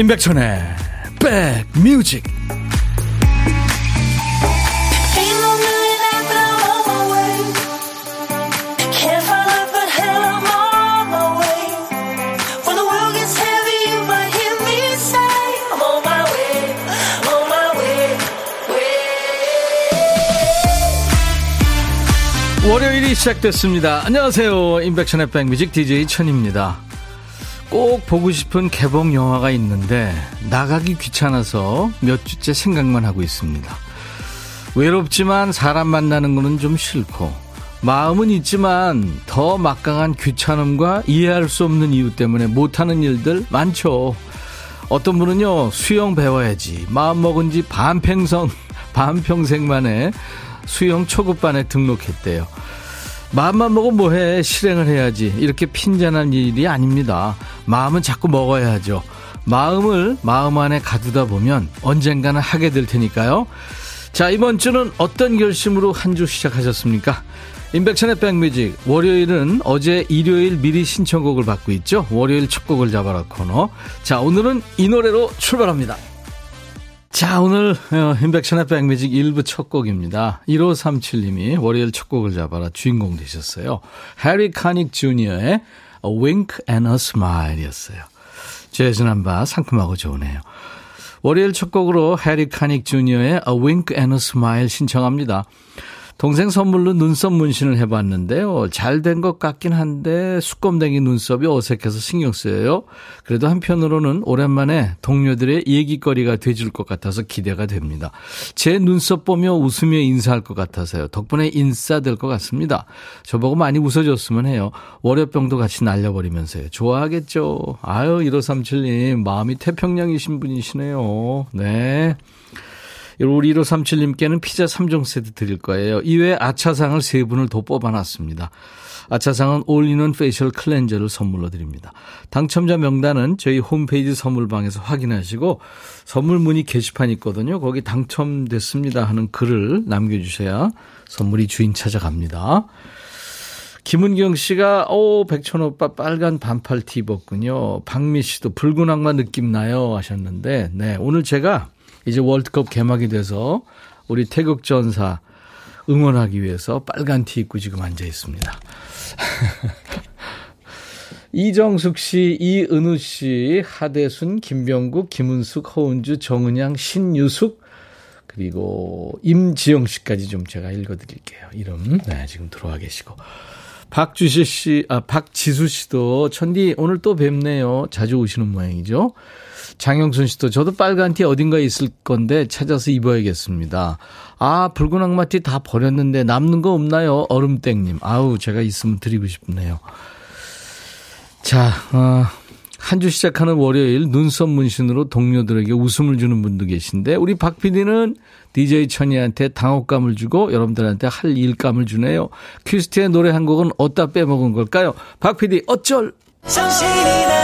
임백천의 백뮤직 월요일이 시작됐습니다. 안녕하세요. 임백천의 백뮤직 DJ 천입니다. 꼭 보고 싶은 개봉 영화가 있는데 나가기 귀찮아서 몇 주째 생각만 하고 있습니다. 외롭지만 사람 만나는 거는 좀 싫고 마음은 있지만 더 막강한 귀찮음과 이해할 수 없는 이유 때문에 못하는 일들 많죠. 어떤 분은요 수영 배워야지 마음 먹은 지 반평생 반평생 만에 수영 초급반에 등록했대요. 마음만 먹으면 뭐해? 실행을 해야지. 이렇게 핀잔한 일이 아닙니다. 마음은 자꾸 먹어야 하죠. 마음을 마음 안에 가두다 보면 언젠가는 하게 될 테니까요. 자 이번 주는 어떤 결심으로 한 주 시작하셨습니까? 임백천의 백뮤직. 월요일은 어제 일요일 미리 신청곡을 받고 있죠. 월요일 첫 곡을 잡아라 코너. 자 오늘은 이 노래로 출발합니다 자, 오늘 인백션의 어, 백뮤직 1부 첫 곡입니다. 1537님이 월요일 첫 곡을 잡아라 주인공 되셨어요. 해리 카닉 주니어의 A Wink and a Smile 이었어요. 재즈난 바 상큼하고 좋으네요. 월요일 첫 곡으로 해리 카닉 주니어의 A Wink and a Smile 신청합니다. 동생 선물로 눈썹 문신을 해봤는데요. 잘 된 것 같긴 한데 수검댕이 눈썹이 어색해서 신경 쓰여요. 그래도 한편으로는 오랜만에 동료들의 얘기거리가 돼줄 것 같아서 기대가 됩니다. 제 눈썹 보며 웃으며 인사할 것 같아서요. 덕분에 인싸될 것 같습니다. 저보고 많이 웃어줬으면 해요. 월요병도 같이 날려버리면서요. 좋아하겠죠. 아유 1537님 마음이 태평양이신 분이시네요. 네. 우리 1537님께는 피자 3종 세트 드릴 거예요. 이외에 아차상을 3분을 더 뽑아놨습니다. 아차상은 올리는 facial 클렌저를 선물로 드립니다. 당첨자 명단은 저희 홈페이지 선물방에서 확인하시고 선물 문의 게시판 있거든요. 거기 당첨됐습니다 하는 글을 남겨주셔야 선물이 주인 찾아갑니다. 김은경 씨가 오 백천 오빠 빨간 반팔 티 입었군요. 박미 씨도 붉은 악마 느낌 나요 하셨는데 네 오늘 제가 이제 월드컵 개막이 돼서 우리 태극 전사 응원하기 위해서 빨간 티 입고 지금 앉아 있습니다. 이정숙 씨, 이은우 씨, 하대순, 김병국, 김은숙, 허은주, 정은양, 신유숙, 그리고 임지영 씨까지 좀 제가 읽어드릴게요. 이름, 네, 지금 들어와 계시고. 박주시 씨, 아, 박지수 씨도, 천디, 오늘 또 뵙네요. 자주 오시는 모양이죠. 장영순 씨도 저도 빨간 티 어딘가에 있을 건데 찾아서 입어야겠습니다. 아, 붉은 악마 티 다 버렸는데 남는 거 없나요? 얼음땡님. 아우, 제가 있으면 드리고 싶네요. 자, 어, 한 주 시작하는 월요일 눈썹 문신으로 동료들에게 웃음을 주는 분도 계신데 우리 박 PD는 DJ 천이한테 당혹감을 주고 여러분들한테 할 일감을 주네요. 퀴스트의 노래 한 곡은 어디다 빼먹은 걸까요? 박 PD 어쩔? 정신이 나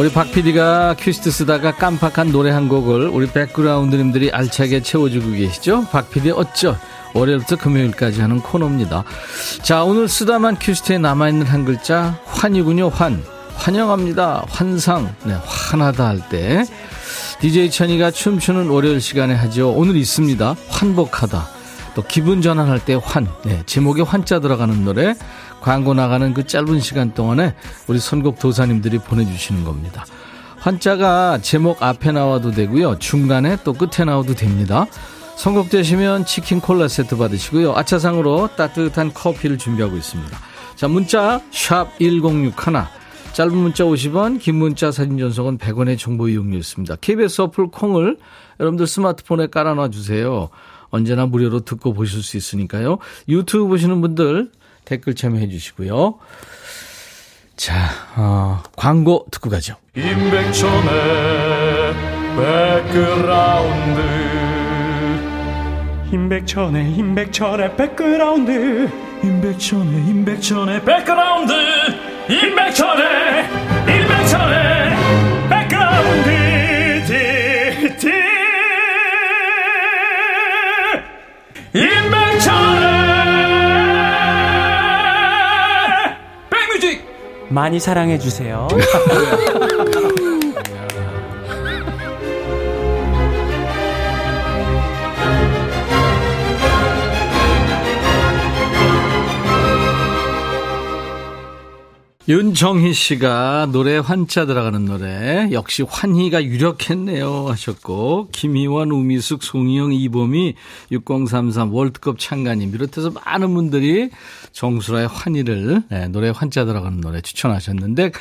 우리 박 PD가 퀴스트 쓰다가 깜빡한 노래 한 곡을 우리 백그라운드님들이 알차게 채워주고 계시죠? 박 PD 어쩌? 월요일부터 금요일까지 하는 코너입니다. 자, 오늘 쓰다만 퀴스트에 남아있는 한 글자, 환이군요, 환. 환영합니다. 환상. 네, 환하다 할 때. DJ 천이가 춤추는 월요일 시간에 하죠. 오늘 있습니다. 환복하다. 또 기분 전환할 때 환. 네, 제목에 환자 들어가는 노래. 광고 나가는 그 짧은 시간 동안에 우리 선곡 도사님들이 보내주시는 겁니다. 환자가 제목 앞에 나와도 되고요. 중간에 또 끝에 나와도 됩니다. 선곡되시면 치킨 콜라 세트 받으시고요. 아차상으로 따뜻한 커피를 준비하고 있습니다. 자, 문자 1061, 짧은 문자 50원, 긴 문자 사진 전송은 100원의 정보 이용료였습니다. KBS 어플 콩을 여러분들 스마트폰에 깔아놔 주세요. 언제나 무료로 듣고 보실 수 있으니까요. 유튜브 보시는 분들 댓글 참여해 주시고요. 자, 어, 광고 듣고 가죠. 임백천의 백그라운드 임백천의 임백천의 백그라운드 임백천의 임백천의 백그라운드 임백천의 임백천의 백뮤직 많이 사랑해 주세요. 윤정희 씨가 노래 환자 들어가는 노래. 역시 환희가 유력했네요 하셨고 김희원, 우미숙, 송희영, 이범희 6033 월드컵 창간님. 비롯해서 많은 분들이 정수라의 환희를 네, 노래 환자 들어가는 노래 추천하셨는데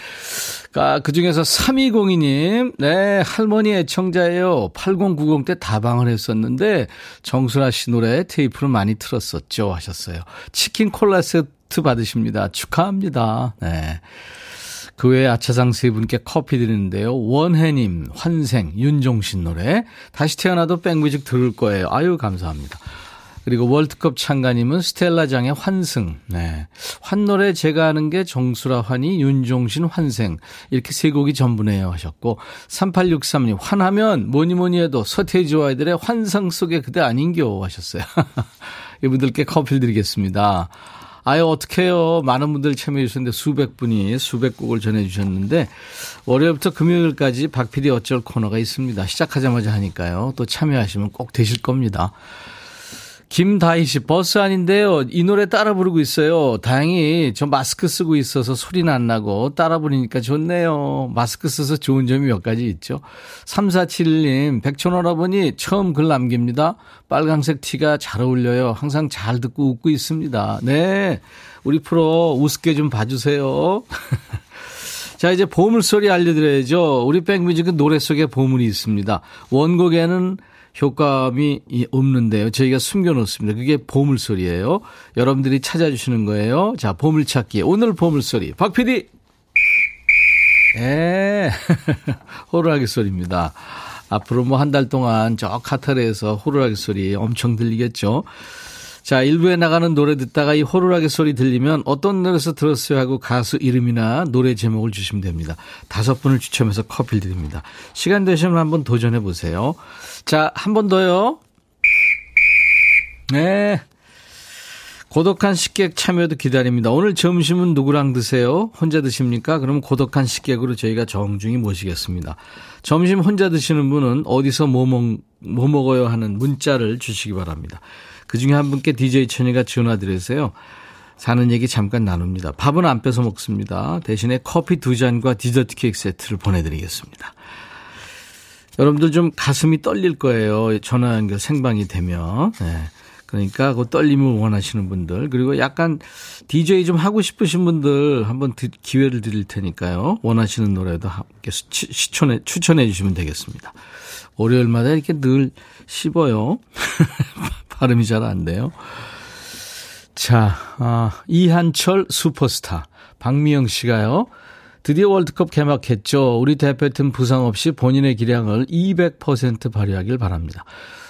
아, 그중에서 3202님 네 할머니 애청자예요. 8090 때 다방을 했었는데 정수라 씨 노래 테이프를 많이 틀었었죠 하셨어요. 치킨 콜라 세트 세트 받으십니다. 축하합니다. 네. 그 외에 아차상 세 분께 커피 드리는데요. 원혜님, 환생, 윤종신 노래. 다시 태어나도 백뮤직 들을 거예요. 아유, 감사합니다. 그리고 월드컵 참가님은 스텔라장의 환승. 네. 환 노래 제가 아는 게 정수라 환희, 윤종신 환생. 이렇게 세 곡이 전부네요 하셨고. 3863님, 환하면 뭐니 뭐니 해도 서태지와 아이들의 환상 속에 그대 아닌겨 하셨어요. 이분들께 커피 드리겠습니다. 아유, 어떡해요. 많은 분들 참여해 주셨는데 수백 분이 수백 곡을 전해 주셨는데 월요일부터 금요일까지 박PD 어쩔 코너가 있습니다. 시작하자마자 하니까요. 또 참여하시면 꼭 되실 겁니다. 김다희 씨, 버스 아닌데요. 이 노래 따라 부르고 있어요. 다행히 저 마스크 쓰고 있어서 소리는 안 나고 따라 부르니까 좋네요. 마스크 써서 좋은 점이 몇 가지 있죠. 3471님, 백촌어라보니 처음 글 남깁니다. 빨강색 티가 잘 어울려요. 항상 잘 듣고 웃고 있습니다. 네. 우리 프로 우습게 좀 봐주세요. 자, 이제 보물소리 알려드려야죠. 우리 백뮤직은 노래 속에 보물이 있습니다. 원곡에는 효과음이 없는데요. 저희가 숨겨놓습니다. 그게 보물소리예요. 여러분들이 찾아주시는 거예요. 자, 보물찾기. 오늘 보물소리. 박 PD! 예. 호루라기 소리입니다. 앞으로 뭐 한 달 동안 저 카타르에서 호루라기 소리 엄청 들리겠죠. 자, 일부에 나가는 노래 듣다가 이 호루라기 소리 들리면 어떤 노래에서 들었어요 하고 가수 이름이나 노래 제목을 주시면 됩니다. 다섯 분을 추첨해서 커피를 드립니다. 시간 되시면 한번 도전해 보세요. 자, 한 번 더요. 네. 고독한 식객 참여도 기다립니다. 오늘 점심은 누구랑 드세요? 혼자 드십니까? 그럼 고독한 식객으로 저희가 정중히 모시겠습니다. 점심 혼자 드시는 분은 어디서 뭐, 먹, 뭐 먹어요 하는 문자를 주시기 바랍니다. 그 중에 한 분께 DJ 천이가 전화드려서요. 사는 얘기 잠깐 나눕니다. 밥은 안 뺏어 먹습니다. 대신에 커피 두 잔과 디저트 케이크 세트를 보내드리겠습니다. 여러분들 좀 가슴이 떨릴 거예요. 전화 연결 생방이 되면. 네. 그러니까 그 떨림을 원하시는 분들 그리고 약간 DJ 좀 하고 싶으신 분들 한번 기회를 드릴 테니까요. 원하시는 노래도 함께 추천해 추천해 주시면 되겠습니다. 월요일마다 이렇게 늘 씹어요. 발음이 잘 안 돼요. 자, 아, 이한철 슈퍼스타. 박미영 씨가요. 드디어 월드컵 개막했죠. 우리 대표팀 부상 없이 본인의 기량을 200% 발휘하길 바랍니다.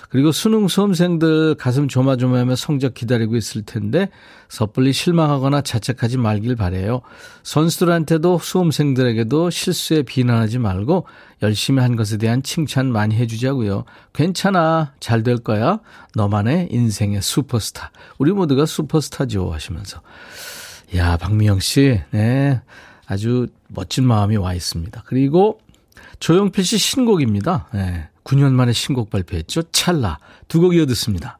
그리고 수능 수험생들 가슴 조마조마하며 성적 기다리고 있을 텐데 섣불리 실망하거나 자책하지 말길 바래요. 선수들한테도 수험생들에게도 실수에 비난하지 말고 열심히 한 것에 대한 칭찬 많이 해주자고요. 괜찮아, 잘 될 거야. 너만의 인생의 슈퍼스타. 우리 모두가 슈퍼스타죠 하시면서. 야, 박미영 씨, 네, 아주 멋진 마음이 와 있습니다. 그리고 조용필 씨 신곡입니다. 네. 9년 만에 신곡 발표했죠. 찰나. 두 곡 이어 듣습니다.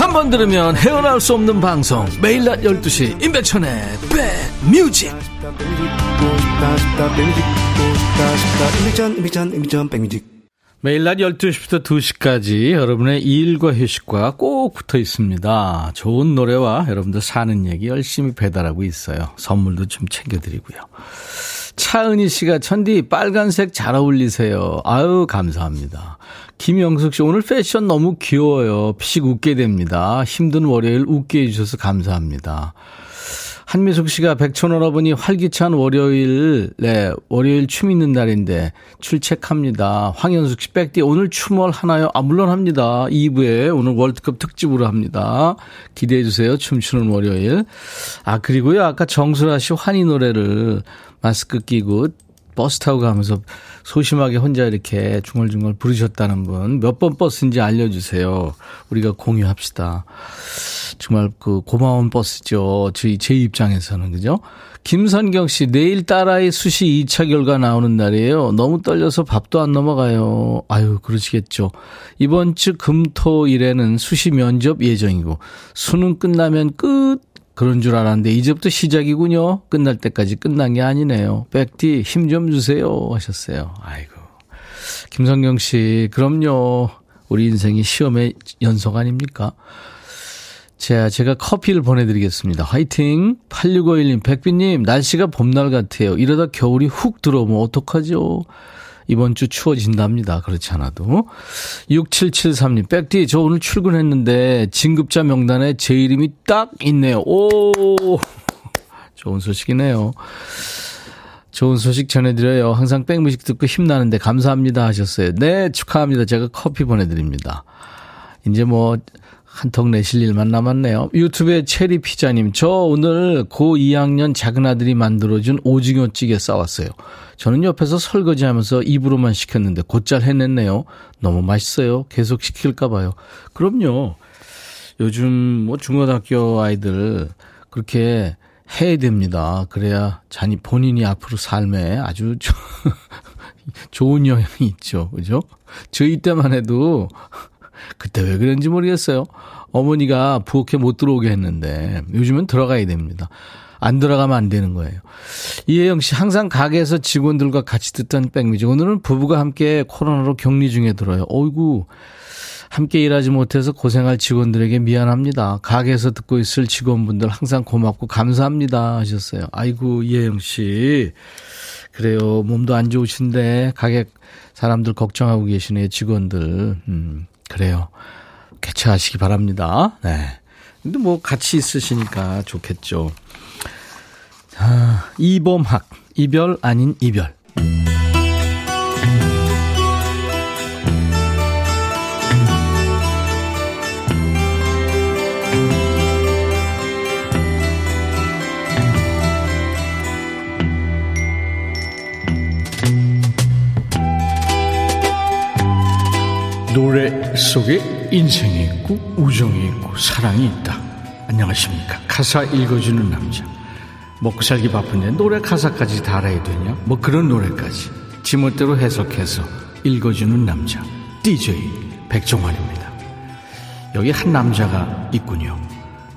한 번 들으면 헤어나올 수 없는 방송 매일 낮 12시 임백천의 백뮤직 매일 낮 12시부터 2시까지 여러분의 일과 휴식과 꼭 붙어 있습니다. 좋은 노래와 여러분들 사는 얘기 열심히 배달하고 있어요. 선물도 좀 챙겨드리고요. 차은희 씨가 천디 빨간색 잘 어울리세요. 아유, 감사합니다. 김영숙 씨, 오늘 패션 너무 귀여워요. 피식 웃게 됩니다. 힘든 월요일 웃게 해주셔서 감사합니다. 한미숙 씨가 백촌 어머니 활기찬 월요일, 네, 월요일 춤 있는 날인데 출첵합니다. 황현숙 씨, 백디 오늘 춤을 하나요? 아, 물론 합니다. 2부에 오늘 월드컵 특집으로 합니다. 기대해 주세요. 춤추는 월요일. 아, 그리고요. 아까 정수라 씨 환희 노래를 마스크 끼고 버스 타고 가면서 소심하게 혼자 이렇게 중얼중얼 부르셨다는 분 몇 번 버스인지 알려주세요. 우리가 공유합시다. 정말 그 고마운 버스죠. 저희 제 입장에서는 그죠? 김선경 씨 내일 딸아이 수시 2차 결과 나오는 날이에요. 너무 떨려서 밥도 안 넘어가요. 아유 그러시겠죠. 이번 주 금토일에는 수시 면접 예정이고 수능 끝나면 끝 그런 줄 알았는데 이제부터 시작이군요. 끝날 때까지 끝난 게 아니네요. 백디 힘 좀 주세요 하셨어요. 아이고. 김성경 씨, 그럼요. 우리 인생이 시험의 연속 아닙니까? 자, 제가 커피를 보내드리겠습니다. 화이팅! 8651님, 백비님, 날씨가 봄날 같아요. 이러다 겨울이 훅 들어오면 어떡하죠? 이번 주 추워진답니다. 그렇지 않아도. 6773님, 백디, 저 오늘 출근했는데 진급자 명단에 제 이름이 딱 있네요. 오! 좋은 소식이네요. 좋은 소식 전해드려요. 항상 백뮤직 듣고 힘나는데 감사합니다 하셨어요. 네, 축하합니다. 제가 커피 보내드립니다. 이제 뭐, 한턱 내실 일만 남았네요. 유튜브에 체리 피자님, 저 오늘 고 2학년 작은 아들이 만들어준 오징어 찌개 싸왔어요. 저는 옆에서 설거지 하면서 입으로만 시켰는데 곧잘 해냈네요. 너무 맛있어요. 계속 시킬까봐요. 그럼요. 요즘 뭐 중고등학교 아이들 그렇게 해야 됩니다. 그래야 자니 본인이 앞으로 삶에 아주 좋은 영향이 있죠. 그죠? 저희 때만 해도 그때 왜 그런지 모르겠어요. 어머니가 부엌에 못 들어오게 했는데 요즘은 들어가야 됩니다. 안 들어가면 안 되는 거예요. 이혜영 씨 항상 가게에서 직원들과 같이 듣던 백미지 오늘은 부부가 함께 코로나로 격리 중에 들어요. 어이구 함께 일하지 못해서 고생할 직원들에게 미안합니다. 가게에서 듣고 있을 직원분들 항상 고맙고 감사합니다 하셨어요. 아이고 이혜영 씨 그래요 몸도 안 좋으신데 가게 사람들 걱정하고 계시네요 직원들. 음. 그래요. 개최하시기 바랍니다. 네. 근데 뭐 같이 있으시니까 좋겠죠. 아, 이범학, 이별 아닌 이별. 노 속에 인생이 있고 우정이 있고 사랑이 있다. 안녕하십니까. 가사 읽어주는 남자. 먹고 살기 바쁜데 노래 가사까지 다 알아야 되냐? 뭐 그런 노래까지 지멋대로 해석해서 읽어주는 남자. DJ 백종환입니다. 여기 한 남자가 있군요.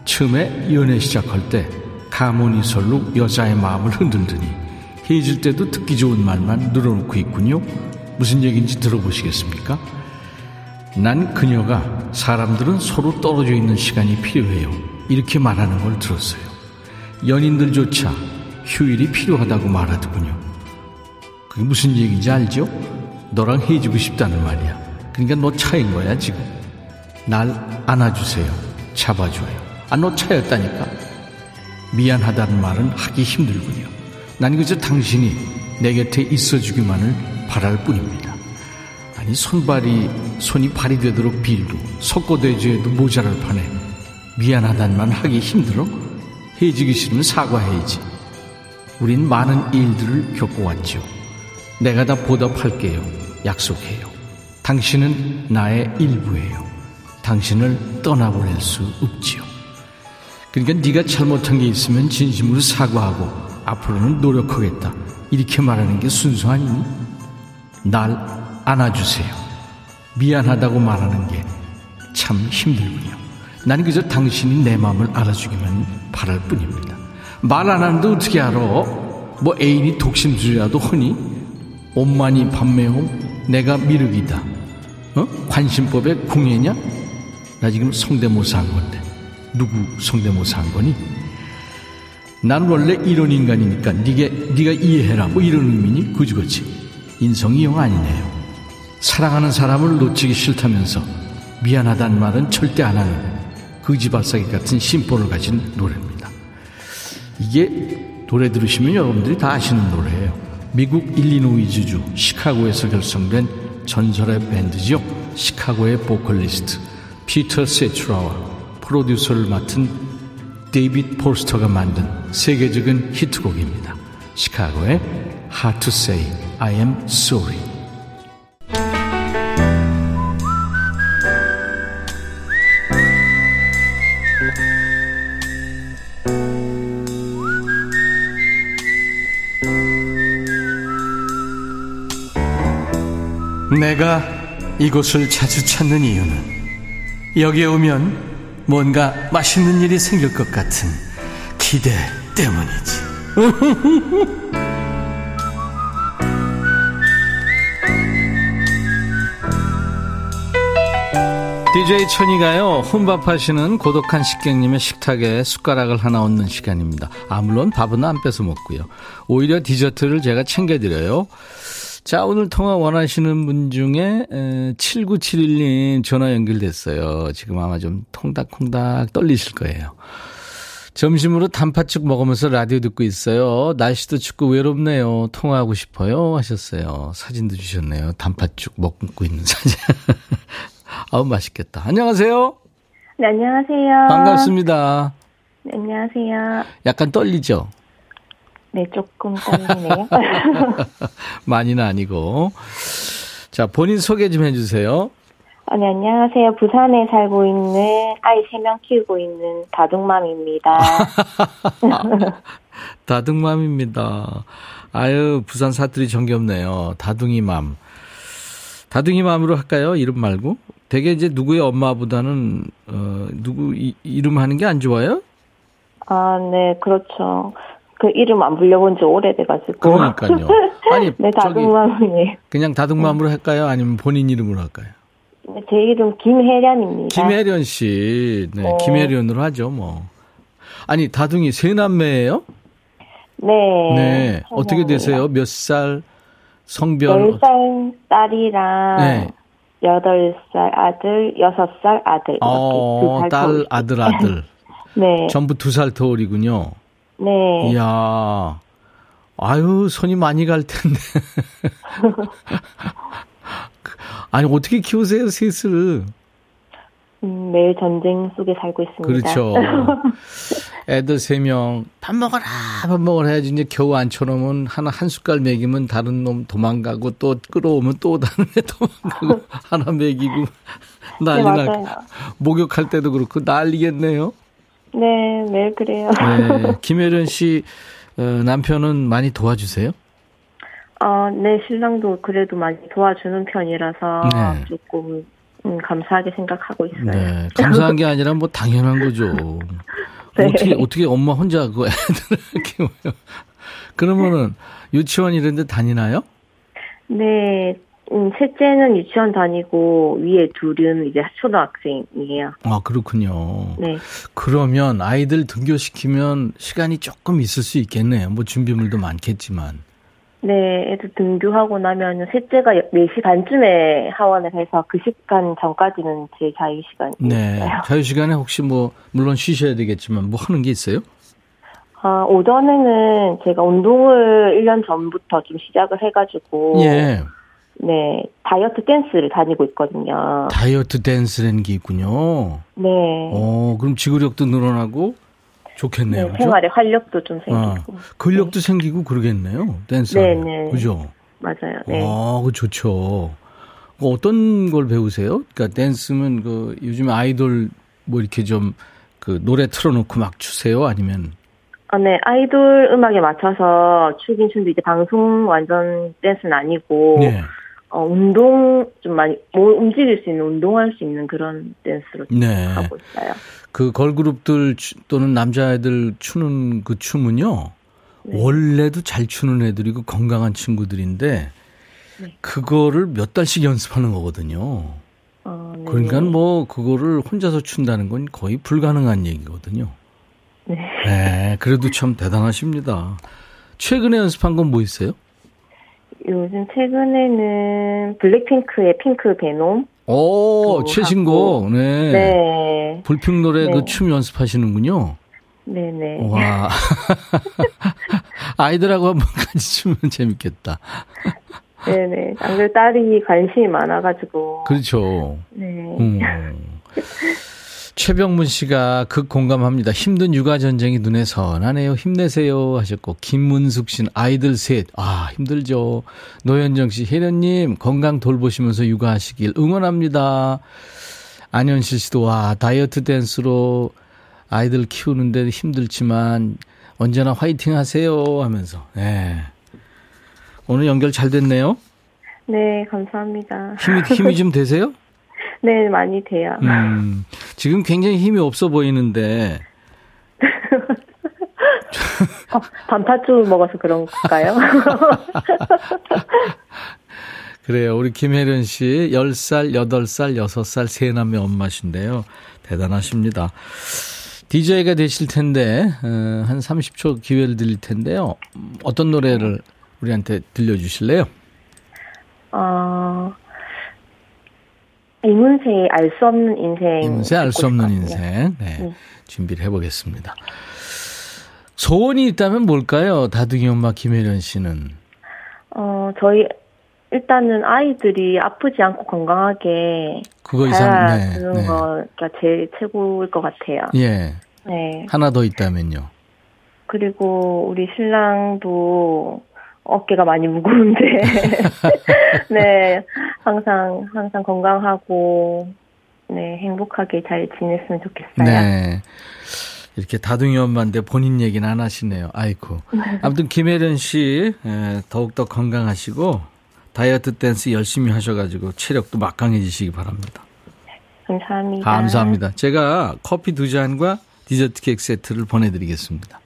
처음에 연애 시작할 때 가모니설로 여자의 마음을 흔들더니 헤어질 때도 듣기 좋은 말만 늘어놓고 있군요. 무슨 얘기인지 들어보시겠습니까? 난 그녀가 사람들은 서로 떨어져 있는 시간이 필요해요. 이렇게 말하는 걸 들었어요. 연인들조차 휴일이 필요하다고 말하더군요. 그게 무슨 얘기인지 알죠? 너랑 헤어지고 싶다는 말이야. 그러니까 너 차인 거야, 지금. 날 안아주세요. 잡아줘요. 아, 너 차였다니까. 미안하다는 말은 하기 힘들군요. 난 그저 당신이 내 곁에 있어주기만을 바랄 뿐입니다. 아니 손발이 손이 발이 되도록 빌고 석고대주에도 모자랄 판에 미안하단 말 하기 힘들어? 해지기 싫으면 사과해야지. 우린 많은 일들을 겪어왔죠. 내가 다 보답할게요. 약속해요. 당신은 나의 일부예요. 당신을 떠나보낼 수 없지요. 그러니까 네가 잘못한 게 있으면 진심으로 사과하고 앞으로는 노력하겠다. 이렇게 말하는 게 순수 아니니? 날 안아주세요. 미안하다고 말하는 게 참 힘들군요. 나는 그저 당신이 내 마음을 알아주기만 바랄 뿐입니다. 말 안 하는데 어떻게 알아? 뭐 애인이 독심술이라도 허니? 옷만이 판매용 내가 미륵이다. 어? 관심법의 궁예냐? 나 지금 성대모사 한 건데 누구 성대모사 한 거니? 난 원래 이런 인간이니까 네가 네가 이해해라 뭐 이런 의미니 그지그지 인성이 영 아니네요. 사랑하는 사람을 놓치기 싫다면서 미안하다는 말은 절대 안 하는 거지발사기 같은 심보를 가진 노래입니다. 이게 노래 들으시면 여러분들이 다 아시는 노래예요. 미국 일리노이즈주 시카고에서 결성된 전설의 밴드죠. 시카고의 보컬리스트 피터 세츄라와 프로듀서를 맡은 데이빗 폴스터가 만든 세계적인 히트곡입니다. 시카고의 Hard to Say I Am Sorry. 내가 이곳을 자주 찾는 이유는 여기에 오면 뭔가 맛있는 일이 생길 것 같은 기대 때문이지. DJ 천이가요, 혼밥하시는 고독한 식객님의 식탁에 숟가락을 하나 얹는 시간입니다. 아, 물론 밥은 안 뺏어 먹고요. 오히려 디저트를 제가 챙겨드려요. 자, 오늘 통화 원하시는 분 중에 7971님 전화 연결됐어요. 지금 아마 좀 통닥통닥 떨리실 거예요. 점심으로 단팥죽 먹으면서 라디오 듣고 있어요. 날씨도 춥고 외롭네요. 통화하고 싶어요. 하셨어요. 사진도 주셨네요. 단팥죽 먹고 있는 사진. 아우, 맛있겠다. 안녕하세요. 네, 안녕하세요. 반갑습니다. 네, 안녕하세요. 약간 떨리죠? 네, 조금 떨리네요. 많이는 아니고. 자, 본인 소개 좀 해주세요. 아, 네, 안녕하세요. 부산에 살고 있는 아이 3명 키우고 있는 다둥맘입니다. 다둥맘입니다. 아유, 부산 사투리 정겹네요. 다둥이맘. 다둥이맘으로 할까요? 이름 말고? 되게 이제 누구의 엄마보다는, 어, 누구 이, 이름 하는 게 안 좋아요? 아, 네, 그렇죠. 그 이름 안 불려본 지 오래돼가지고. 그러니까요. 아니, 네, 다둥맘이. 그냥 다둥맘으로 할까요? 아니면 본인 이름으로 할까요? 네, 제 이름 김혜련입니다. 김혜련 씨. 네, 네. 김혜련으로 하죠, 뭐. 아니, 다둥이 세 남매예요? 네. 네. 어떻게 되세요? 몇 살? 성별? 10살 딸이랑 네. 8살 아들, 6살 아들. 어, 딸. 아들, 아들. 네. 전부 두 살 터울이군요. 네. 이야. 아유, 손이 많이 갈 텐데. 아니, 어떻게 키우세요, 셋을? 음, 매일 전쟁 속에 살고 있습니다. 그렇죠. 애들 세 명, 밥 먹어라, 밥 먹어라 해야지 이제 겨우 앉혀놓으면 하나 한 숟갈 먹이면 다른 놈 도망가고 또 끌어오면 또 다른 애 도망가고 하나 먹이고 난리 네, 나. 맞아요. 목욕할 때도 그렇고 난리겠네요. 네, 매일 그래요. 네. 김혜련 씨 어, 남편은 많이 도와주세요? 어, 네, 신랑도 그래도 많이 도와주는 편이라서 네. 조금 음, 감사하게 생각하고 있어요. 네. 감사한 게 아니라 뭐 당연한 거죠. 네. 어떻게, 어떻게 엄마 혼자 그 애들을 키워요? 그러면은 유치원 이런 데 다니나요? 네, 음, 셋째는 유치원 다니고 위에 둘은 이제 초등학생이에요. 아, 그렇군요. 네, 그러면 아이들 등교시키면 시간이 조금 있을 수 있겠네요. 뭐 준비물도 많겠지만. 네, 애들 등교하고 나면 셋째가 4시 반쯤에 하원을 해서 그 시간 전까지는 제 자유 시간이 네. 있어요. 자유 시간에 혹시 뭐, 물론 쉬셔야 되겠지만 뭐 하는 게 있어요? 아, 오전에는 제가 운동을 1년 전부터 좀 시작을 해가지고 예. 네, 다이어트 댄스를 다니고 있거든요. 다이어트 댄스라는 게 있군요. 네. 어, 그럼 지구력도 늘어나고 좋겠네요. 네, 그죠? 생활에 활력도 좀 아, 생기고. 근력도 생기고 그러겠네요. 댄스. 네. 네. 그죠? 맞아요. 네. 아, 그 좋죠. 그 어떤 걸 배우세요? 그러니까 댄스면 그 요즘 아이돌 뭐 이렇게 좀 그 노래 틀어놓고 막 추세요? 아니면 아, 네, 아이돌 음악에 맞춰서 추긴 춘도 이제 방송 완전 댄스는 아니고, 네. 어, 운동 좀 많이, 뭐 움직일 수 있는, 운동할 수 있는 그런 댄스로 네. 하고 있어요. 그 걸그룹들 추- 또는 남자애들 추는 그 춤은요. 네. 원래도 잘 추는 애들이고 건강한 친구들인데 네. 그거를 몇 달씩 연습하는 거거든요. 어, 네. 그러니까 뭐 그거를 혼자서 춘다는 건 거의 불가능한 얘기거든요. 네. 네, 그래도 참 대단하십니다. 최근에 연습한 건 뭐 있어요? 요즘 최근에는 블랙핑크의 핑크 베놈? 오, 최신곡. 네. 네. 불평 노래 네. 그춤 연습하시는군요. 네네. 와. 아이들하고 한번 같이 추면 재밌겠다. 네네. 안 그래도 딸이 관심이 많아가지고. 그렇죠. 네. 음. 최병문 씨가 극 공감합니다. 힘든 육아 전쟁이 눈에 선하네요. 힘내세요 하셨고 김문숙 씨는 아이들 셋. 아 힘들죠. 노현정 씨, 혜련님 건강 돌보시면서 육아하시길 응원합니다. 안현실 씨도 와 다이어트 댄스로 아이들 키우는데 힘들지만 언제나 화이팅 하세요 하면서. 네. 오늘 연결 잘 됐네요. 네, 감사합니다. 힘이 힘이 좀 되세요? 네, 많이 돼요. 음, 지금 굉장히 힘이 없어 보이는데. 어, 반팥죽을 먹어서 그런가요? 그래요. 우리 김혜련 씨, 10살, 8살, 6살, 세 남매 엄마신데요. 대단하십니다. DJ가 되실 텐데, 어, 한 30초 기회를 드릴 텐데요. 어떤 노래를 우리한테 들려주실래요? 어, 이문세의 알 수 없는 인생. 이문세 알 수 없는 인생. 네. 네. 준비를 해보겠습니다. 소원이 있다면 뭘까요? 다둥이 엄마 김혜련 씨는. 어, 저희, 일단은 아이들이 아프지 않고 건강하게 그거 이상, 잘 네. 두는 네. 거가 제일 최고일 것 같아요. 예. 네. 하나 더 있다면요. 그리고 우리 신랑도 어깨가 많이 무거운데, 네, 항상, 항상 건강하고, 네, 행복하게 잘 지냈으면 좋겠어요. 네. 이렇게 다둥이 엄마인데 본인 얘기는 안 하시네요. 아이고. 아무튼 김혜련 씨, 에, 더욱더 건강하시고, 다이어트 댄스 열심히 하셔가지고, 체력도 막강해지시기 바랍니다. 감사합니다. 감사합니다. 제가 커피 두 잔과 디저트 케이크 세트를 보내드리겠습니다.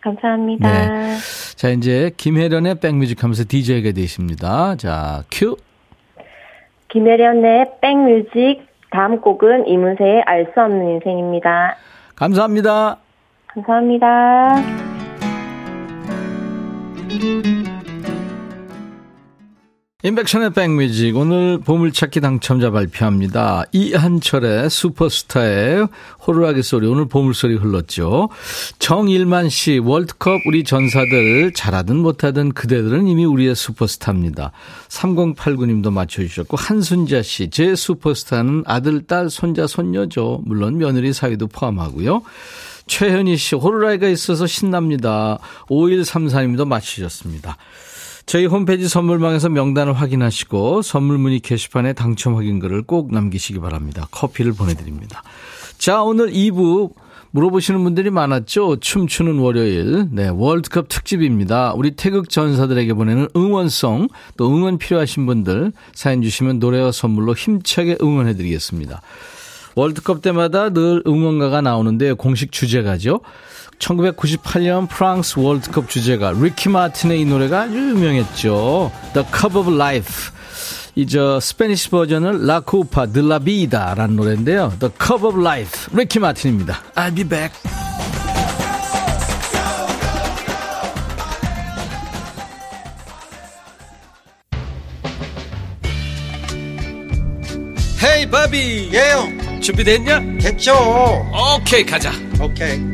감사합니다. 네. 자, 이제 김혜련의 백뮤직 하면서 DJ가 되십니다. 자, 큐. 김혜련의 백뮤직 다음 곡은 이문세의 알 수 없는 인생입니다. 감사합니다. 감사합니다. 인백션의 백뮤직 오늘 보물찾기 당첨자 발표합니다. 이한철의 슈퍼스타의 호루라기 소리 오늘 보물소리 흘렀죠. 정일만 씨 월드컵 우리 전사들 잘하든 못하든 그대들은 이미 우리의 슈퍼스타입니다. 3089님도 맞춰주셨고 한순자 씨 제 슈퍼스타는 아들 딸 손자 손녀죠. 물론 며느리 사위도 포함하고요. 최현희 씨 호루라기가 있어서 신납니다. 5134님도 맞추셨습니다. 저희 홈페이지 선물방에서 명단을 확인하시고 선물 문의 게시판에 당첨 확인글을 꼭 남기시기 바랍니다. 커피를 보내드립니다. 자, 오늘 2부 물어보시는 분들이 많았죠. 춤추는 월요일. 네, 월드컵 특집입니다. 우리 태극 전사들에게 보내는 응원송, 또 응원 필요하신 분들 사연 주시면 노래와 선물로 힘차게 응원해 드리겠습니다. 월드컵 때마다 늘 응원가가 나오는데 공식 주제가죠. 1998년 프랑스 월드컵 주제가 리키 마틴의 이 노래가 아주 유명했죠. The Cup of Life. 이저 Spanish 버전은 La Copa de la Vida라는 노래인데요. The Cup of Life. 리키 마틴입니다. I'll be back. Hey 바비 예영 준비됐냐? 됐죠 오케이 가자 오케이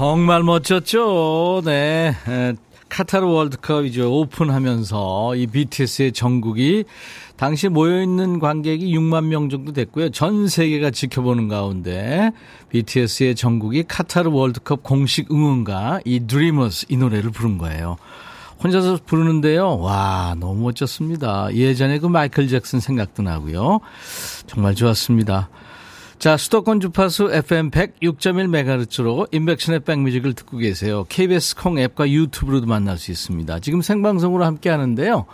정말 멋졌죠 네 에, 카타르 월드컵이죠 오픈하면서 이 BTS의 전국이 당시 모여있는 관객이 6만 명 정도 됐고요 전 세계가 지켜보는 가운데 BTS의 전국이 카타르 월드컵 공식 응원가 이 Dreamers 이 노래를 부른 거예요 혼자서 부르는데요. 와, 너무 멋졌습니다. 예전에 그 마이클 잭슨 생각도 나고요. 정말 좋았습니다. 자, 수도권 주파수 FM 106.1MHz로 인백션의 백뮤직을 듣고 계세요. KBS 콩 앱과 유튜브로도 만날 수 있습니다. 지금 생방송으로 함께 하는데요.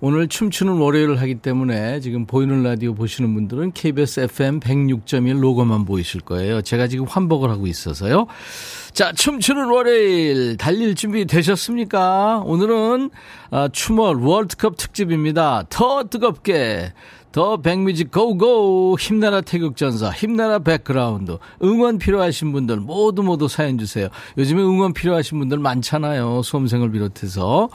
오늘 춤추는 월요일을 하기 때문에 지금 보이는 라디오 보시는 분들은 KBS FM 106.1 로고만 보이실 거예요. 제가 지금 환복을 하고 있어서요. 자, 춤추는 월요일 달릴 준비 되셨습니까? 오늘은 아, 춤월 월드컵 특집입니다. 더 뜨겁게 더 백뮤직 go go 힘내라 태극전사 힘내라 백그라운드 응원 필요하신 분들 모두 모두 사연 주세요. 요즘에 응원 필요하신 분들 많잖아요. 수험생을 비롯해서.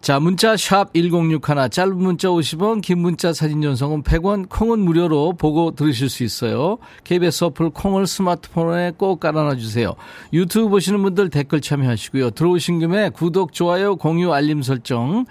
자, 문자 샵 1061, 짧은 문자 50원, 긴 문자 사진 전송은 100원, 콩은 무료로 보고 들으실 수 있어요. KBS 어플 콩을 스마트폰에 꼭 깔아놔 주세요. 유튜브 보시는 분들 댓글 참여하시고요. 들어오신 김에 구독, 좋아요, 공유, 알림 설정.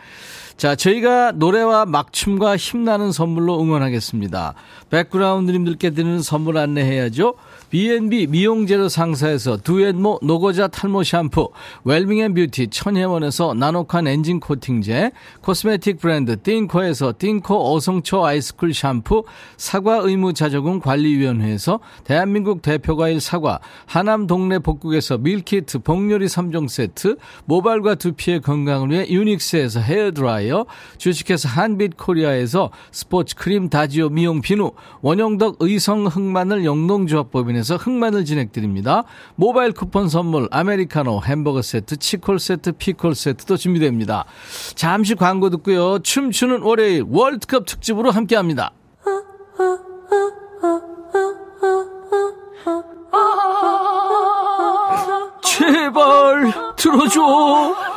자, 저희가 노래와 막춤과 힘나는 선물로 응원하겠습니다. 백그라운드님들께 드리는 선물 안내해야죠. B&B 미용재료 상사에서 두앤모 노고자 탈모 샴푸, 웰밍앤뷰티 천혜원에서 나노칸 엔진 코팅제, 코스메틱 브랜드 띵코에서 띵코 어성초 아이스쿨 샴푸, 사과 의무 자조금 관리위원회에서 대한민국 대표과일 사과, 하남 동네 복국에서 밀키트 복요리 3종 세트, 모발과 두피의 건강을 위해 유닉스에서 헤어드라이 어, 주식회사 한빛코리아에서 스포츠 크림 다지오 미용 비누, 원형덕 의성 흑마늘 영농조합법인 백화점에서 흑마늘 진행드립니다. 모바일 쿠폰 선물, 아메리카노, 햄버거 세트, 치콜 세트, 피콜 세트도 준비됩니다. 잠시 광고 듣고요. 춤추는 월요일 월드컵 특집으로 함께합니다. 제발 들어줘.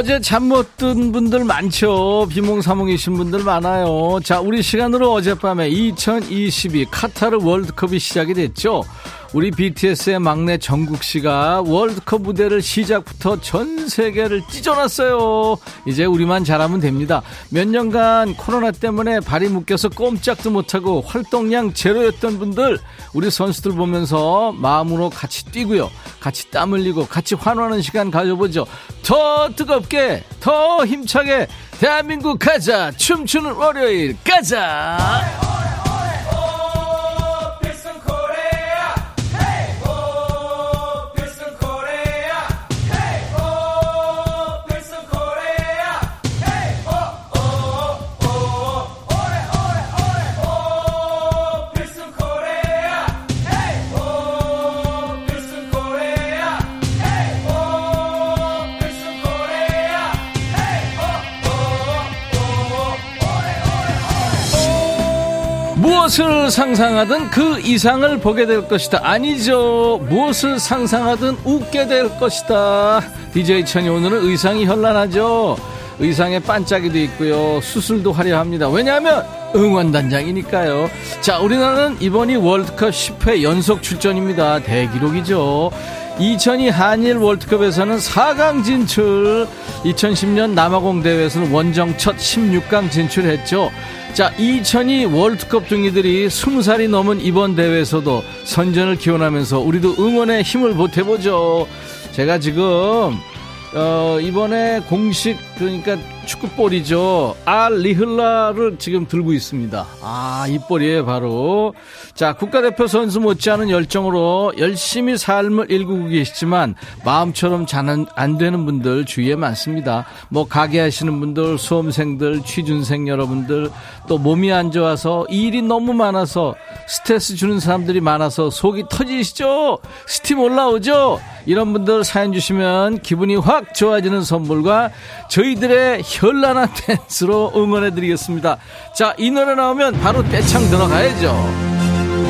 어제 잠 못 든 분들 많죠. 비몽사몽이신 분들 많아요. 자, 우리 시간으로 어젯밤에 2022 카타르 월드컵이 시작이 됐죠. 우리 BTS의 막내 정국 씨가 월드컵 무대를 시작부터 전 세계를 찢어놨어요. 이제 우리만 잘하면 됩니다. 몇 년간 코로나 때문에 발이 묶여서 꼼짝도 못하고 활동량 제로였던 분들, 우리 선수들 보면서 마음으로 같이 뛰고요. 같이 땀 흘리고 같이 환호하는 시간 가져보죠. 더 뜨겁게, 더 힘차게, 대한민국 가자! 춤추는 월요일 가자! 무엇을 상상하든 그 이상을 보게 될 것이다. 아니죠. 무엇을 상상하든 웃게 될 것이다. DJ 천이 오늘은 의상이 현란하죠. 의상에 반짝이도 있고요. 수술도 화려합니다. 왜냐하면 응원단장이니까요. 자, 우리나라는 이번이 월드컵 10회 연속 출전입니다. 대기록이죠. 2002 한일 월드컵에서는 4강 진출. 2010년 남아공 대회에서는 원정 첫 16강 진출했죠. 자, 2002 월드컵 중이들이 20살이 넘은 이번 대회에서도 선전을 기원하면서 우리도 응원의 힘을 보태보죠. 제가 지금 어, 이번에 공식 그러니까 축구볼이죠. 알 리흘라를 지금 들고 있습니다. 아, 이 볼이에요, 바로. 자, 국가대표 선수 못지않은 열정으로 열심히 삶을 일구고 계시지만 마음처럼 잘안 되는 분들 주위에 많습니다. 뭐 가게 하시는 분들, 수험생들, 취준생 여러분들, 또 몸이 안 좋아서 일이 너무 많아서 스트레스 주는 사람들이 많아서 속이 터지시죠? 스팀 올라오죠? 이런 분들 사연 주시면 기분이 확 좋아지는 선물과 저희들의 현란한 댄스로 응원해드리겠습니다. 자, 이 노래 나오면 바로 떼창 들어가야죠.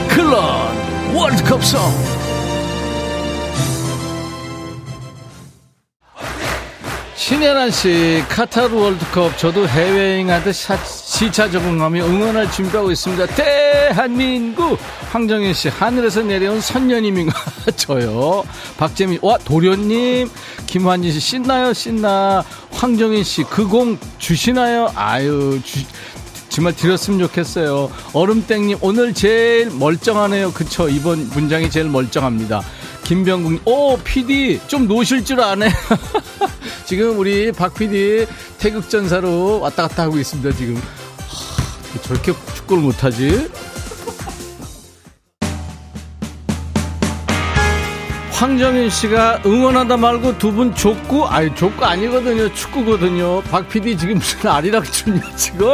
클론 월드컵 없어. 신혜란 씨, 카타르 월드컵 저도 해외여행하듯 시차 적응하며 응원할 준비하고 있습니다. 대한민국! 황정현 씨, 하늘에서 내려온 선녀님인가? 저요. 박재민, 와, 도련님. 김환진 씨, 신나요, 신나. 황정현 씨, 그 공 주시나요? 아유, 주, 정말 드렸으면 좋겠어요. 얼음땡님, 오늘 제일 멀쩡하네요. 그쵸? 이번 문장이 제일 멀쩡합니다. 김병국, 오, PD, 좀 노실 줄 아네. 지금 우리 박 PD 태극전사로 왔다 갔다 하고 있습니다, 지금. 하, 저렇게 축구를 못하지? 황정윤 씨가 응원하다 말고 두 분 족구? 아니, 족구 아니거든요. 축구거든요. 박 PD 지금 무슨 아리랑 춤이야, 지금?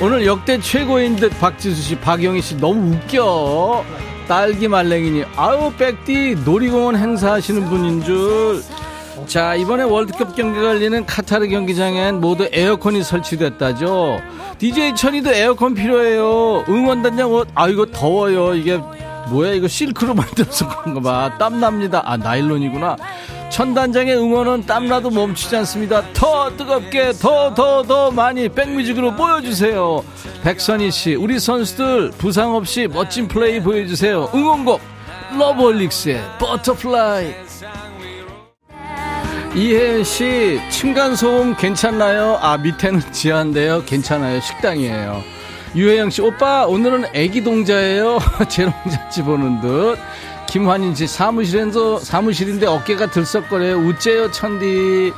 오늘 역대 최고인 듯 박지수 씨, 박영희 씨 너무 웃겨. 딸기 말랭이니, 아유, 백디 놀이공원 행사하시는 분인 줄. 자, 이번에 월드컵 경기가 열리는 카타르 경기장엔 모두 에어컨이 설치됐다죠. DJ 천이도 에어컨 필요해요. 응원단장 옷, 아, 이거 더워요. 이게 뭐야 이거 실크로 만들어서 그런가 봐. 땀납니다. 아 나일론이구나. 천단장의 응원은 땀나도 멈추지 않습니다. 더 뜨겁게 더 더더 많이 백뮤직으로 보여주세요. 백선희 씨 우리 선수들 부상 없이 멋진 플레이 보여주세요. 응원곡 러브홀릭스의 Butterfly 이혜연씨 층간소음 괜찮나요? 아 밑에는 지하인데요 괜찮아요 식당이에요 유혜영 씨, 오빠, 오늘은 애기 동자예요. 재롱잔치 여는 듯. 김환인 씨, 사무실에서, 사무실인데 어깨가 들썩거려요. 우째요, 천디.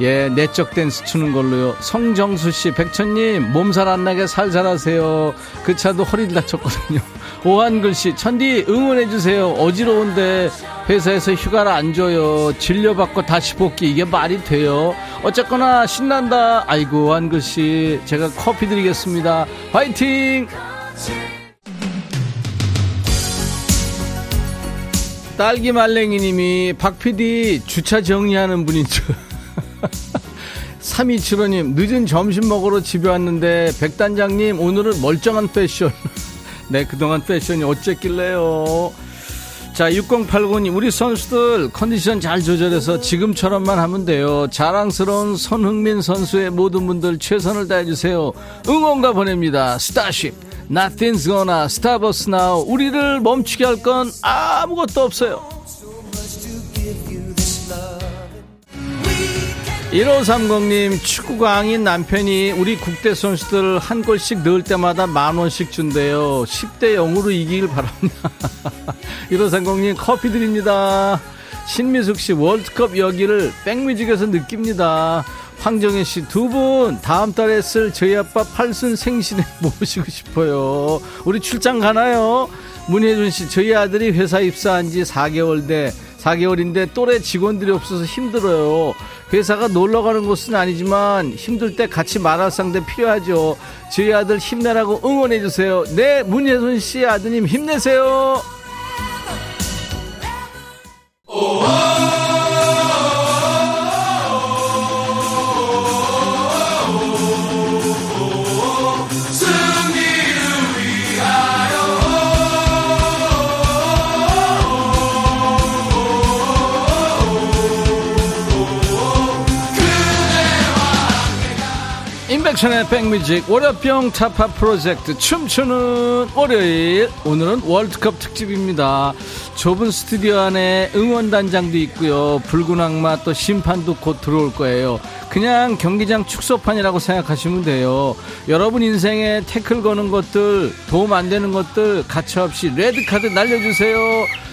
예, 내적 댄스 추는 걸로요. 성정수 씨, 백천님, 몸살 안 나게 살살 하세요. 그 차도 허리를 다쳤거든요. 오한글 씨, 천디 응원해주세요. 어지러운데 회사에서 휴가를 안 줘요. 진료받고 다시 복귀. 이게 말이 돼요. 어쨌거나 신난다. 아이고, 오한글 씨, 제가 커피 드리겠습니다. 화이팅! 딸기 말랭이님이 박 PD 주차 정리하는 분인 줄. 3275님, 늦은 점심 먹으러 집에 왔는데, 백단장님, 오늘은 멀쩡한 패션. 네, 그동안 패션이 어쨌길래요. 자, 6089님, 우리 선수들 컨디션 잘 조절해서 지금처럼만 하면 돼요. 자랑스러운 손흥민 선수의 모든 분들 최선을 다해주세요. 응원가 보냅니다. 스타쉽. Nothing's gonna stop us now. 우리를 멈추게 할 건 아무것도 없어요. 1530님 축구광인 남편이 우리 국대 선수들 한 골씩 넣을 때마다 만 원씩 준대요. 10대 0으로 이기길 바랍니다. 1530님 커피 드립니다. 신미숙 씨 월드컵 여기를 백뮤직에서 느낍니다. 황정혜 씨 두 분 다음 달에 쓸 저희 아빠 팔순 생신에 모시고 싶어요. 우리 출장 가나요? 문혜준 씨 저희 아들이 회사 입사한 지 4개월 돼 4개월인데 또래 직원들이 없어서 힘들어요. 회사가 놀러 가는 곳은 아니지만 힘들 때 같이 말할 상대 필요하죠. 저희 아들 힘내라고 응원해 주세요. 네, 문예순 씨 아드님 힘내세요. 인백션의 백뮤직 월요병 타파 프로젝트 춤추는 월요일. 오늘은 월드컵 특집입니다. 좁은 스튜디오 안에 응원단장도 있고요. 붉은 악마 또 심판도 곧 들어올 거예요. 그냥 경기장 축소판이라고 생각하시면 돼요. 여러분 인생에 태클 거는 것들 도움 안 되는 것들 가차없이 레드카드 날려주세요.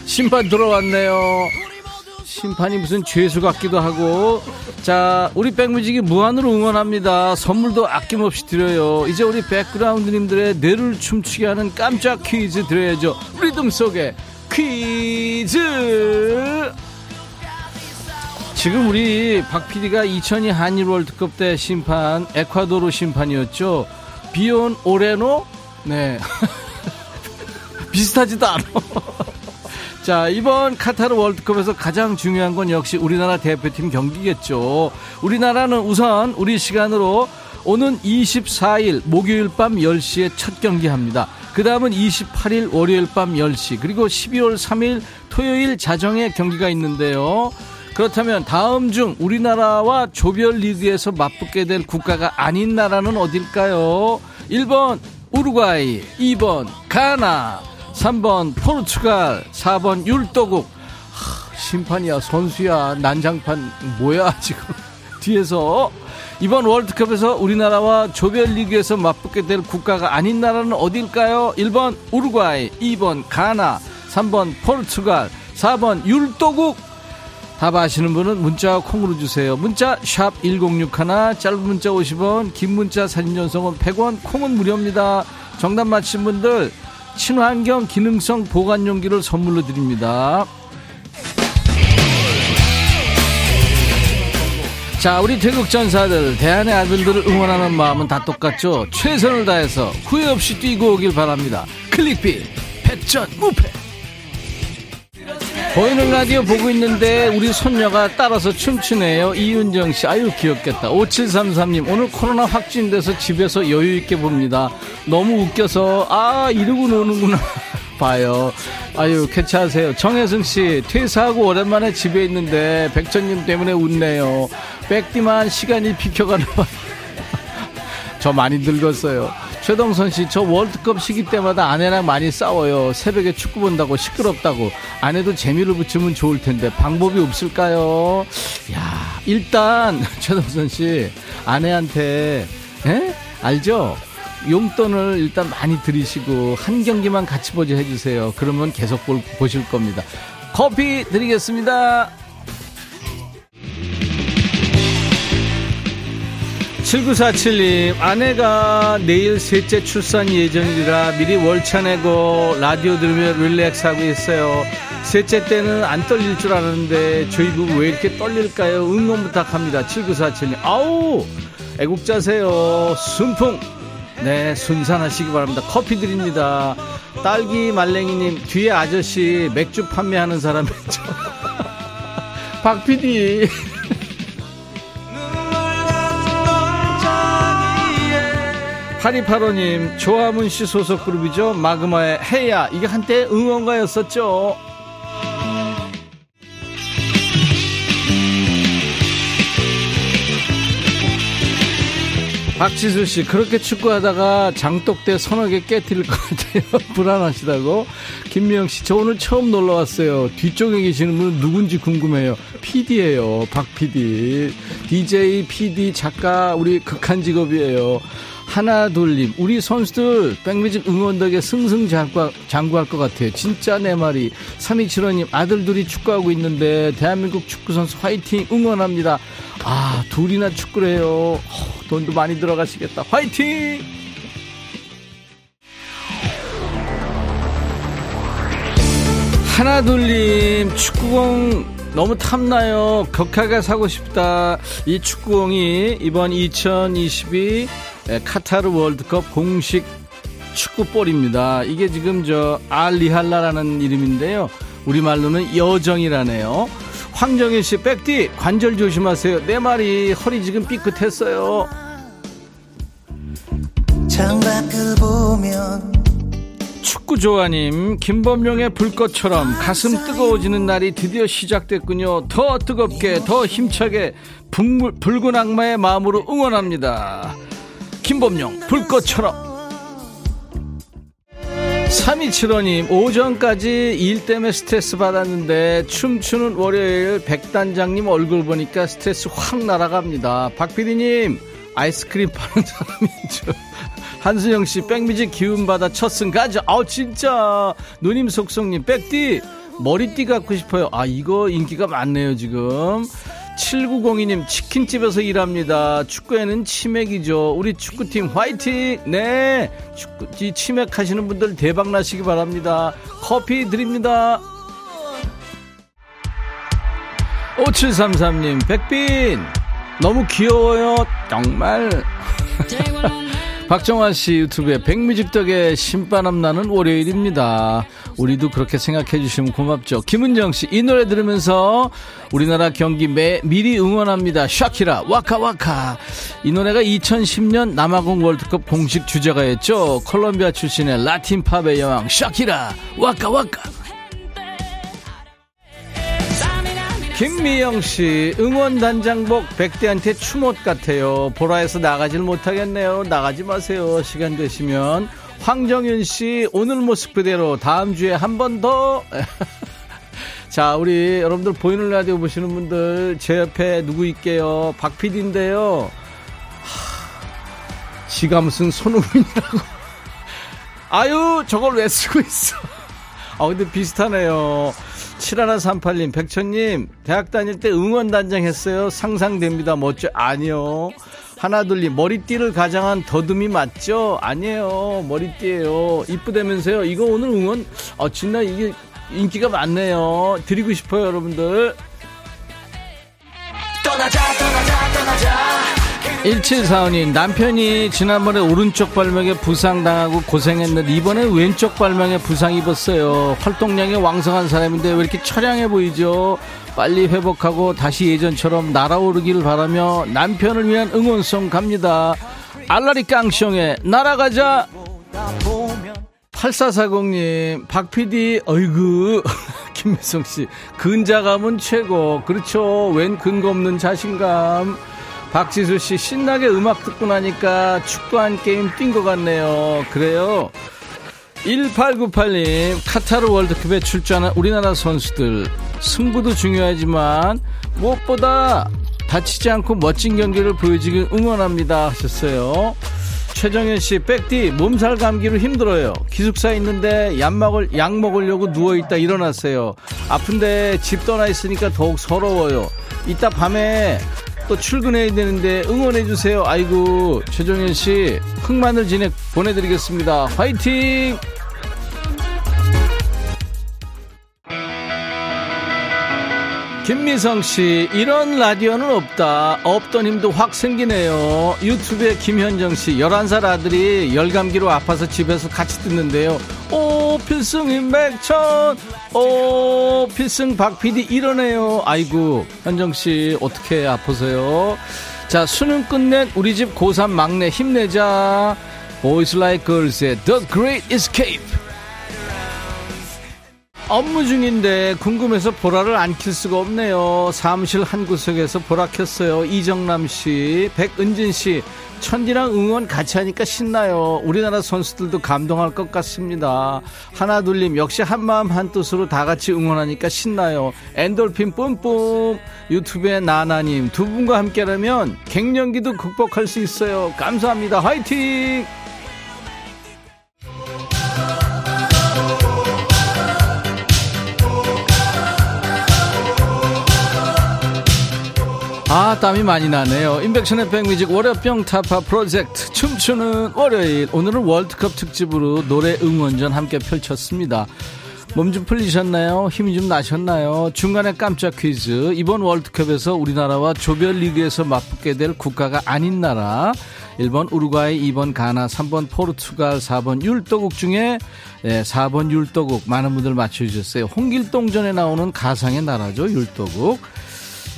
심판 들어왔네요 심판이 무슨 죄수 같기도 하고. 자 우리 백뮤직이 무한으로 응원합니다. 선물도 아낌없이 드려요. 이제 우리 백그라운드님들의 뇌를 춤추게 하는 깜짝 퀴즈 드려야죠. 리듬 속에 퀴즈! 지금 우리 박 PD가 2002 한일 월드컵 때 심판 에콰도르 심판이었죠. 비온 오레노? 네. 비슷하지도 않아 자, 이번 카타르 월드컵에서 가장 중요한 건 역시 우리나라 대표팀 경기겠죠. 우리나라는 우선 우리 시간으로 오는 24일 목요일 밤 10시에 첫 경기 합니다. 그 다음은 28일 월요일 밤 10시, 그리고 12월 3일 토요일 자정에 경기가 있는데요. 그렇다면 다음 중 우리나라와 조별 리그에서 맞붙게 될 국가가 아닌 나라는 어딜까요? 1번 우루과이, 2번 가나, 3번 포르투갈, 4번 율도국. 하, 심판이야, 선수야, 난장판 뭐야 지금 뒤에서 이번 월드컵에서 우리나라와 조별리그에서 맞붙게 될 국가가 아닌 나라는 어딜까요? 1번 우루과이, 2번 가나, 3번 포르투갈, 4번 율도국. 답 아시는 분은 문자 콩으로 주세요. 문자 1061, 짧은 문자 50원, 긴 문자 사진 전송은 100원, 콩은 무료입니다. 정답 맞힌 분들 친환경 기능성 보관 용기를 선물로 드립니다. 자, 우리 태국 전사들, 대한의 아들들을 응원하는 마음은 다 똑같죠? 최선을 다해서 후회 없이 뛰고 오길 바랍니다. 클릭비, 백전, 무패. 보이는 라디오 보고 있는데 우리 손녀가 따라서 춤추네요. 이윤정 씨, 아유 귀엽겠다. 5733님, 오늘 코로나 확진돼서 집에서 여유 있게 봅니다. 너무 웃겨서 아 이러고 노는구나. 봐요. 아유 캐치하세요. 정혜승 씨, 퇴사하고 오랜만에 집에 있는데 백천님 때문에 웃네요. 백디만 시간이 비켜가는 저 많이 늙었어요. 최동선 씨, 저 월드컵 시기 때마다 아내랑 많이 싸워요. 새벽에 축구 본다고 시끄럽다고. 아내도 재미를 붙이면 좋을 텐데 방법이 없을까요? 야, 일단 최동선 씨, 아내한테 에? 알죠? 용돈을 일단 많이 들이시고 한 경기만 같이 보자 해주세요. 그러면 계속 볼, 보실 겁니다. 커피 드리겠습니다. 7947님, 아내가 내일 셋째 출산 예정이라 미리 월차 내고 라디오 들으며 릴렉스 하고 있어요. 셋째 때는 안 떨릴 줄 알았는데 저희 부부 왜 이렇게 떨릴까요? 응원 부탁합니다. 7947님, 아우! 애국자세요. 순풍! 네, 순산하시기 바랍니다. 커피 드립니다. 딸기 말랭이님, 뒤에 아저씨 맥주 판매하는 사람이죠. 박 PD. 8285님, 조화문 씨 소속 그룹이죠. 마그마의 해야. 이게 한때 응원가였었죠. 박지수 씨, 그렇게 축구하다가 장독대 서너 개 깨뜨릴 것 같아요. 불안하시다고. 김미영 씨, 저 오늘 처음 놀러 왔어요. 뒤쪽에 계시는 분은 누군지 궁금해요. PD예요. 박 PD. DJ, PD, 작가, 우리 극한 직업이에요. 하나 둘님. 우리 선수들 백뮤직 응원 덕에 승승장구할 것 같아요. 진짜 내 말이. 3275님 아들 둘이 축구하고 있는데 대한민국 축구선수 화이팅 응원합니다. 아 둘이나 축구를 해요. 어, 돈도 많이 들어가시겠다. 화이팅! 하나 둘님. 축구공 너무 탐나요. 격하게 사고 싶다. 이 축구공이 이번 2022 예, 카타르 월드컵 공식 축구볼입니다. 이게 지금 저 알리할라라는 이름인데요. 우리말로는 여정이라네요. 황정일 씨, 백디 관절 조심하세요. 내 말이 허리 지금 삐끗했어요. 보면 축구 조아님, 김범용의 불꽃처럼 가슴 뜨거워지는 날이 드디어 시작됐군요. 더 뜨겁게, 더 힘차게 붉은 악마의 마음으로 응원합니다. 김범용 불꽃처럼. 3275님 오전까지 일 때문에 스트레스 받았는데 춤추는 월요일 백단장님 얼굴 보니까 스트레스 확 날아갑니다. 박PD님 아이스크림 파는 사람이죠. 한수영씨 백미지 기운받아 첫승 가자 아우 진짜. 누님 속성님 백디 머리띠 갖고 싶어요. 아 이거 인기가 많네요 지금 7902님 치킨집에서 일합니다. 축구에는 치맥이죠. 우리 축구팀 화이팅! 네. 축구, 이 치맥 하시는 분들 대박 나시기 바랍니다. 커피 드립니다. 5733님, 백빈! 너무 귀여워요. 정말. 박정환 씨 유튜브에 백뮤직 덕에 신바람 나는 월요일입니다. 우리도 그렇게 생각해 주시면 고맙죠. 김은정 씨, 이 노래 들으면서 우리나라 경기 매, 미리 응원합니다. 샤키라, 와카와카. 이 노래가 2010년 남아공 월드컵 공식 주제가였죠. 콜롬비아 출신의 라틴 팝의 여왕, 샤키라, 와카와카. 김미영 씨, 응원단장복 백대한테 추못 같아요. 보라에서 나가질 못하겠네요. 나가지 마세요. 시간 되시면. 황정윤 씨, 오늘 모습 그대로 다음 주에 한 번 더. 자, 우리 여러분들 보이는 라디오 보시는 분들, 제 옆에 누구 있게요? 박 PD인데요. 하, 지가 무슨 손흥민이라고. 아유, 저걸 왜 쓰고 있어? 아, 근데 비슷하네요. 7138님, 백천님, 대학 다닐 때 응원단장 했어요. 상상됩니다. 멋져. 아니요. 하나둘님, 머리띠를 가장한 더듬이 맞죠? 아니에요. 머리띠예요. 이쁘다면서요. 이거 오늘 응원, 어, 진짜 이게 인기가 많네요. 드리고 싶어요, 여러분들. 떠나자, 떠나자. 1745님 남편이 지난번에 오른쪽 발목에 부상당하고 고생했는데 이번에 왼쪽 발목에 부상 입었어요. 활동량이 왕성한 사람인데 왜 이렇게 처량해 보이죠? 빨리 회복하고 다시 예전처럼 날아오르기를 바라며 남편을 위한 응원송 갑니다. 알라리 깡숑의 날아가자. 8440님 박PD 어이구. 김미성씨 근자감은 최고. 그렇죠. 웬 근거 없는 자신감 박지수 씨 신나게 음악 듣고 나니까 축구 한 게임 뛴 것 같네요. 그래요. 1898님 카타르 월드컵에 출전한 우리나라 선수들 승부도 중요하지만 무엇보다 다치지 않고 멋진 경기를 보여주길 응원합니다 하셨어요. 최정현 씨, 백디 몸살 감기로 힘들어요. 기숙사에 있는데 약 먹을 약 먹으려고 누워 있다 일어났어요. 아픈데 집 떠나 있으니까 더욱 서러워요. 이따 밤에 또 출근해야 되는데 응원해주세요. 아이고, 최종현 씨, 흑마늘 진액 보내드리겠습니다. 화이팅! 김미성 씨, 이런 라디오는 없다. 없던 힘도 확 생기네요. 유튜브에 김현정 씨, 11살 아들이 열감기로 아파서 집에서 같이 듣는데요. 오, 필승 임백천! 오, 필승 박 PD 이러네요. 아이고, 현정 씨, 어떻게 아프세요? 자, 수능 끝낸 우리 집 고3 막내 힘내자. Boys Like Girls의 The Great Escape. 업무 중인데 궁금해서 보라를 안 킬 수가 없네요. 사무실 한 구석에서 보라 켰어요. 이정남 씨, 백은진 씨, 천디랑 응원 같이 하니까 신나요. 우리나라 선수들도 감동할 것 같습니다. 하나둘님 역시 한마음 한뜻으로 다 같이 응원하니까 신나요. 엔돌핀 뿜뿜. 유튜브에 나나님 두 분과 함께라면 갱년기도 극복할 수 있어요. 감사합니다. 화이팅! 아 땀이 많이 나네요. 인백션의 백뮤직 월요병 타파 프로젝트. 춤추는 월요일. 오늘은 월드컵 특집으로 노래 응원전 함께 펼쳤습니다. 몸 좀 풀리셨나요? 힘이 좀 나셨나요? 중간에 깜짝 퀴즈. 이번 월드컵에서 우리나라와 조별리그에서 맞붙게 될 국가가 아닌 나라. 1번 우루과이 2번 가나 3번 포르투갈 4번 율도국 중에 네, 4번 율도국 많은 분들 맞춰주셨어요. 홍길동전에 나오는 가상의 나라죠 율도국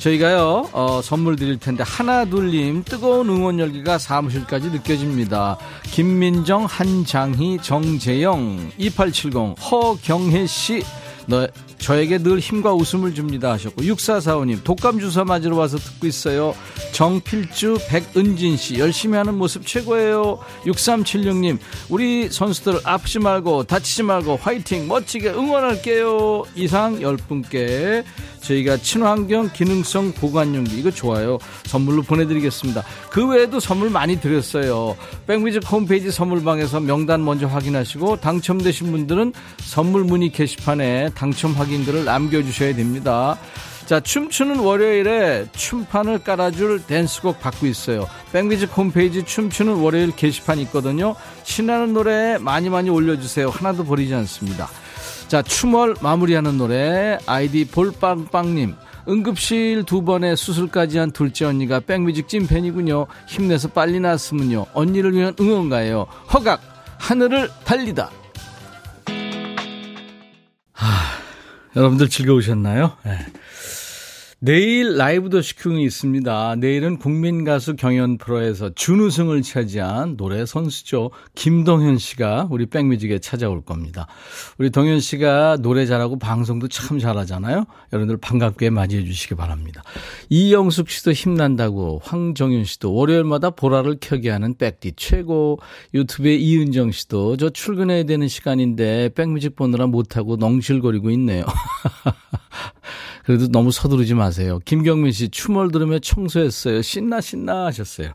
저희가요 어, 선물 드릴 텐데 하나 둘님 뜨거운 응원 열기가 사무실까지 느껴집니다. 김민정, 한장희, 정재영, 2870, 허경혜 씨, 너 저에게 늘 힘과 웃음을 줍니다 하셨고 6445님 독감 주사 맞으러 와서 듣고 있어요. 정필주, 백은진 씨 열심히 하는 모습 최고예요. 6376님 우리 선수들 아프지 말고 다치지 말고 화이팅 멋지게 응원할게요. 이상 10분께 저희가 친환경 기능성 보관용기 이거 좋아요. 선물로 보내드리겠습니다. 그 외에도 선물 많이 드렸어요. 백뮤직 홈페이지 선물방에서 명단 먼저 확인하시고 당첨되신 분들은 선물 문의 게시판에 당첨 확인글을 남겨주셔야 됩니다. 자, 춤추는 월요일에 춤판을 깔아줄 댄스곡 받고 있어요. 백뮤직 홈페이지 춤추는 월요일 게시판 있거든요. 신나는 노래 많이 많이 올려주세요. 하나도 버리지 않습니다. 자, 춤월 마무리하는 노래 아이디 볼빵빵님 응급실 두 번에 수술까지 한 둘째 언니가 백뮤직 찐팬이군요. 힘내서 빨리 나았으면요. 언니를 위한 응원가예요. 허각 하늘을 달리다. 하, 여러분들 즐거우셨나요? 네. 내일 라이브 더시쿵이 있습니다. 내일은 국민가수 경연 프로에서 준우승을 차지한 노래 선수죠. 김동현 씨가 우리 백뮤직에 찾아올 겁니다. 우리 동현 씨가 노래 잘하고 방송도 참 잘하잖아요. 여러분들 반갑게 맞이해 주시기 바랍니다. 이영숙 씨도 힘난다고 황정윤 씨도 월요일마다 보라를 켜게 하는 백디 최고 유튜브에 이은정 씨도 저 출근해야 되는 시간인데 백뮤직 보느라 못하고 넝실거리고 있네요. 그래도 너무 서두르지 마 세요. 김경민 씨 춤을 들으며 청소했어요. 신나 신나 하셨어요.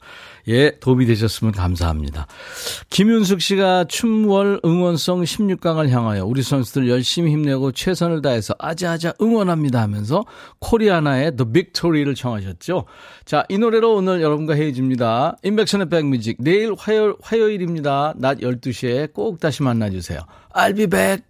예, 도움이 되셨으면 감사합니다. 김윤숙 씨가 춤월 응원성 16강을 향하여 우리 선수들 열심히 힘내고 최선을 다해서 아자아자 응원합니다 하면서 코리아나의 The Victory를 청하셨죠. 자, 이 노래로 오늘 여러분과 헤어집니다. 인백션의 백뮤직 내일 화요일, 화요일입니다. 낮 12시에 꼭 다시 만나주세요. I'll be back.